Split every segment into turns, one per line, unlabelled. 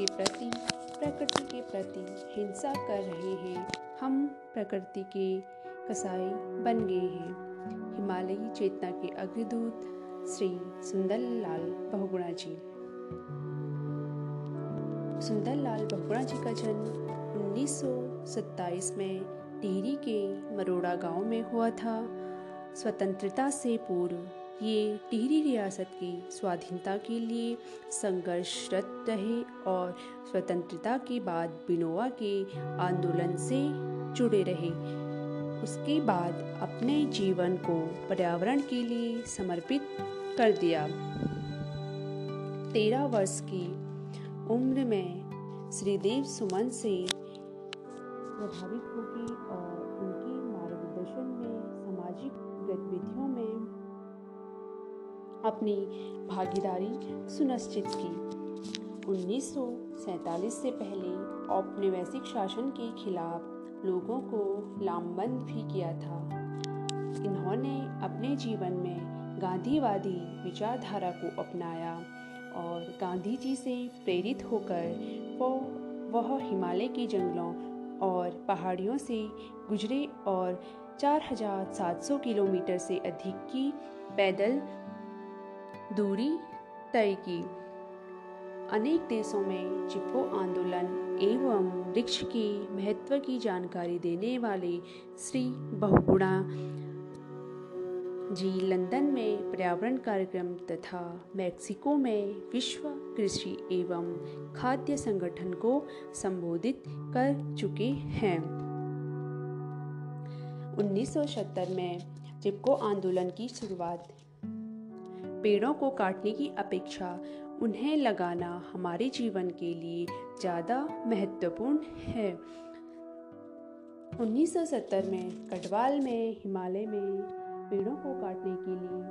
के प्रति, प्रकृति के प्रति हिंसा कर रहे हैं। हम प्रकृति के कसाई बन गए हैं। हिमालयी चेतना के अग्रदूत श्री सुंदर लाल बहुगुणा जी। सुंदर लाल बहुगुणा जी का जन्म 1927 में टिहरी के मरोड़ा गाँव में हुआ था। स्वतंत्रता से पूर्व ये टिहरी रियासत की स्वाधीनता के लिए संघर्षरत रहे और स्वतंत्रता के बाद बिनोवा के आंदोलन से जुड़े रहे। उसके बाद अपने जीवन को पर्यावरण के लिए समर्पित कर दिया। तेरह वर्ष की उम्र में श्रीदेव सुमन से प्रभावित होगी और उनके मार्गदर्शन में सामाजिक गतिविधियों अपनी भागीदारी सुनिश्चित की। उन्नीस से पहले औपनिवेशिक शासन के खिलाफ लोगों को लामबंद भी किया था। इन्होंने अपने जीवन में गांधीवादी विचारधारा को अपनाया और गांधी जी से प्रेरित होकर वो वह हिमालय के जंगलों और पहाड़ियों से गुजरे और 4,700 किलोमीटर से अधिक की पैदल दूरी तय की। अनेक देशों में चिपको आंदोलन एवं वृक्ष के महत्व की जानकारी देने वाले श्री बहुगुणा जी लंदन में पर्यावरण कार्यक्रम तथा मैक्सिको में विश्व कृषि एवं खाद्य संगठन को संबोधित कर चुके हैं। 1970 में चिपको आंदोलन की शुरुआत पेड़ों को काटने की अपेक्षा उन्हें लगाना हमारे जीवन के लिए ज़्यादा महत्वपूर्ण है। 1970 में कटवाल में, हिमालय में पेड़ों को काटने के लिए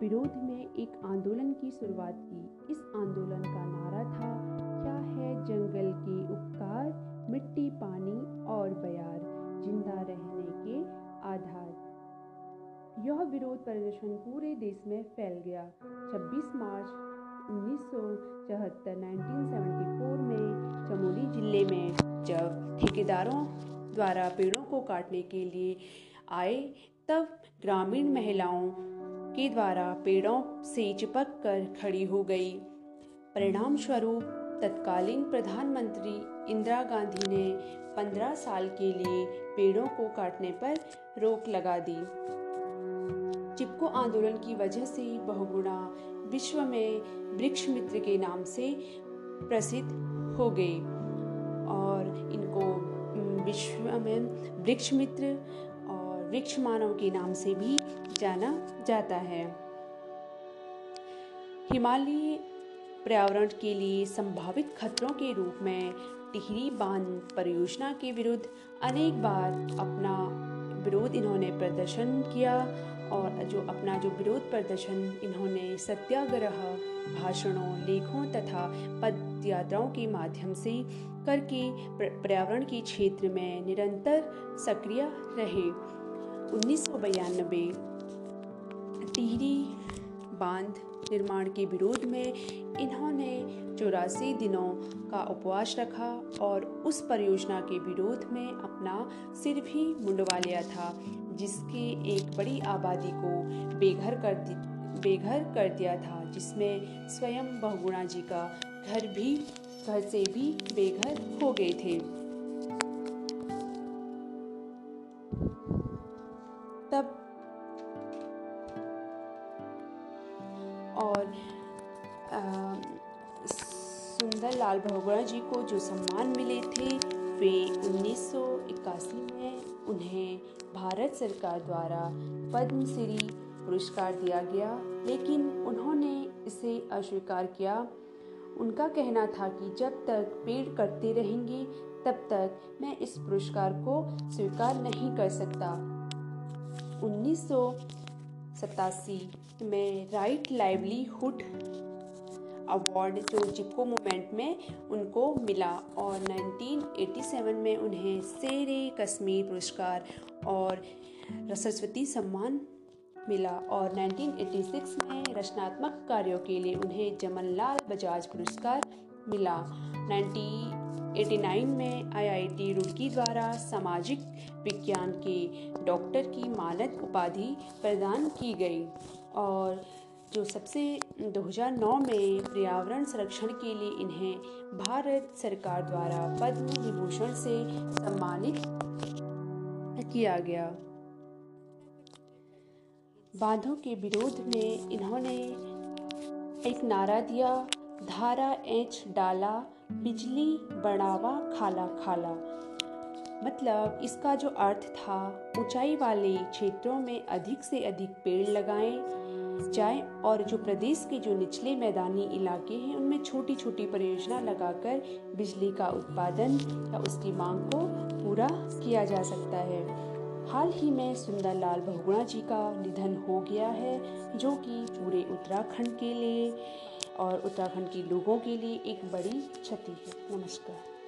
विरोध में एक आंदोलन की शुरुआत की। इस यह विरोध प्रदर्शन पूरे देश में फैल गया। 26 मार्च उन्नीस सौ चौहत्तर में चमोली ज़िले में जब ठेकेदारों द्वारा पेड़ों को काटने के लिए आए, तब ग्रामीण महिलाओं के द्वारा पेड़ों से चिपक कर खड़ी हो गई। परिणाम स्वरूप तत्कालीन प्रधानमंत्री इंदिरा गांधी ने 15 साल के लिए पेड़ों को काटने पर रोक लगा दी। चिपको आंदोलन की वजह से बहुगुणा विश्व में वृक्ष मित्र के नाम से प्रसिद्ध हो गए। और इनको विश्व में वृक्ष मित्र और वृक्ष मानव के नाम से भी जाना जाता है। हिमालय पर्यावरण के लिए संभावित खतरों के रूप में टिहरी बाँध परियोजना के विरुद्ध अनेक बार अपना विरोध इन्होंने प्रदर्शन किया और जो अपना जो विरोध प्रदर्शन इन्होंने सत्याग्रह भाषणों, लेखों तथा पद यात्राओं के माध्यम से करके पर्यावरण के क्षेत्र में निरंतर सक्रिय रहे। उन्नीस सौ बयानबे टिहरी बाँध निर्माण के विरोध में इन्होंने चौरासी दिनों का उपवास रखा और उस परियोजना के विरोध में अपना सिर भी मुंडवा लिया था। जिसकी एक बड़ी आबादी को बेघर कर दी, बेघर कर दिया था, जिसमें स्वयं बहुगुणा जी का घर भी, घर से भी बेघर हो गए थे। तब और सुंदर लाल बहुगुणा जी को जो सम्मान मिले थे, वे उन्नीस उन्हें भारत सरकार द्वारा पद्मश्री पुरस्कार दिया गया, लेकिन उन्होंने इसे अस्वीकार किया। उनका कहना था कि जब तक पेड़ कटते रहेंगे, तब तक मैं इस पुरस्कार को स्वीकार नहीं कर सकता। उन्नीस सतासी में राइट लाइवलीहुड अवार्ड जो चिपको मूवमेंट में उनको मिला और 1987 में उन्हें शेर कश्मीर पुरस्कार और सरस्वती सम्मान मिला और 1986 में रचनात्मक कार्यों के लिए उन्हें जमनलाल बजाज पुरस्कार मिला। 1989 में आईआईटी रुड़की द्वारा सामाजिक विज्ञान के डॉक्टर की मानद उपाधि प्रदान की गई और जो सबसे 2009 में पर्यावरण संरक्षण के लिए इन्हें भारत सरकार द्वारा पद्म विभूषण से सम्मानित किया गया। बांधों के विरोध में इन्होंने एक नारा दिया, धारा एच डाला, बिजली बढ़ावा खाला खाला। मतलब इसका जो अर्थ था, ऊंचाई वाले क्षेत्रों में अधिक से अधिक पेड़ लगाएँ जाए और जो प्रदेश के जो निचले मैदानी इलाके हैं, उनमें छोटी छोटी परियोजना लगाकर बिजली का उत्पादन या उसकी मांग को पूरा किया जा सकता है। हाल ही में सुंदरलाल बहुगुणा जी का निधन हो गया है, जो कि पूरे उत्तराखंड के लिए और उत्तराखंड के लोगों के लिए एक बड़ी क्षति है। नमस्कार।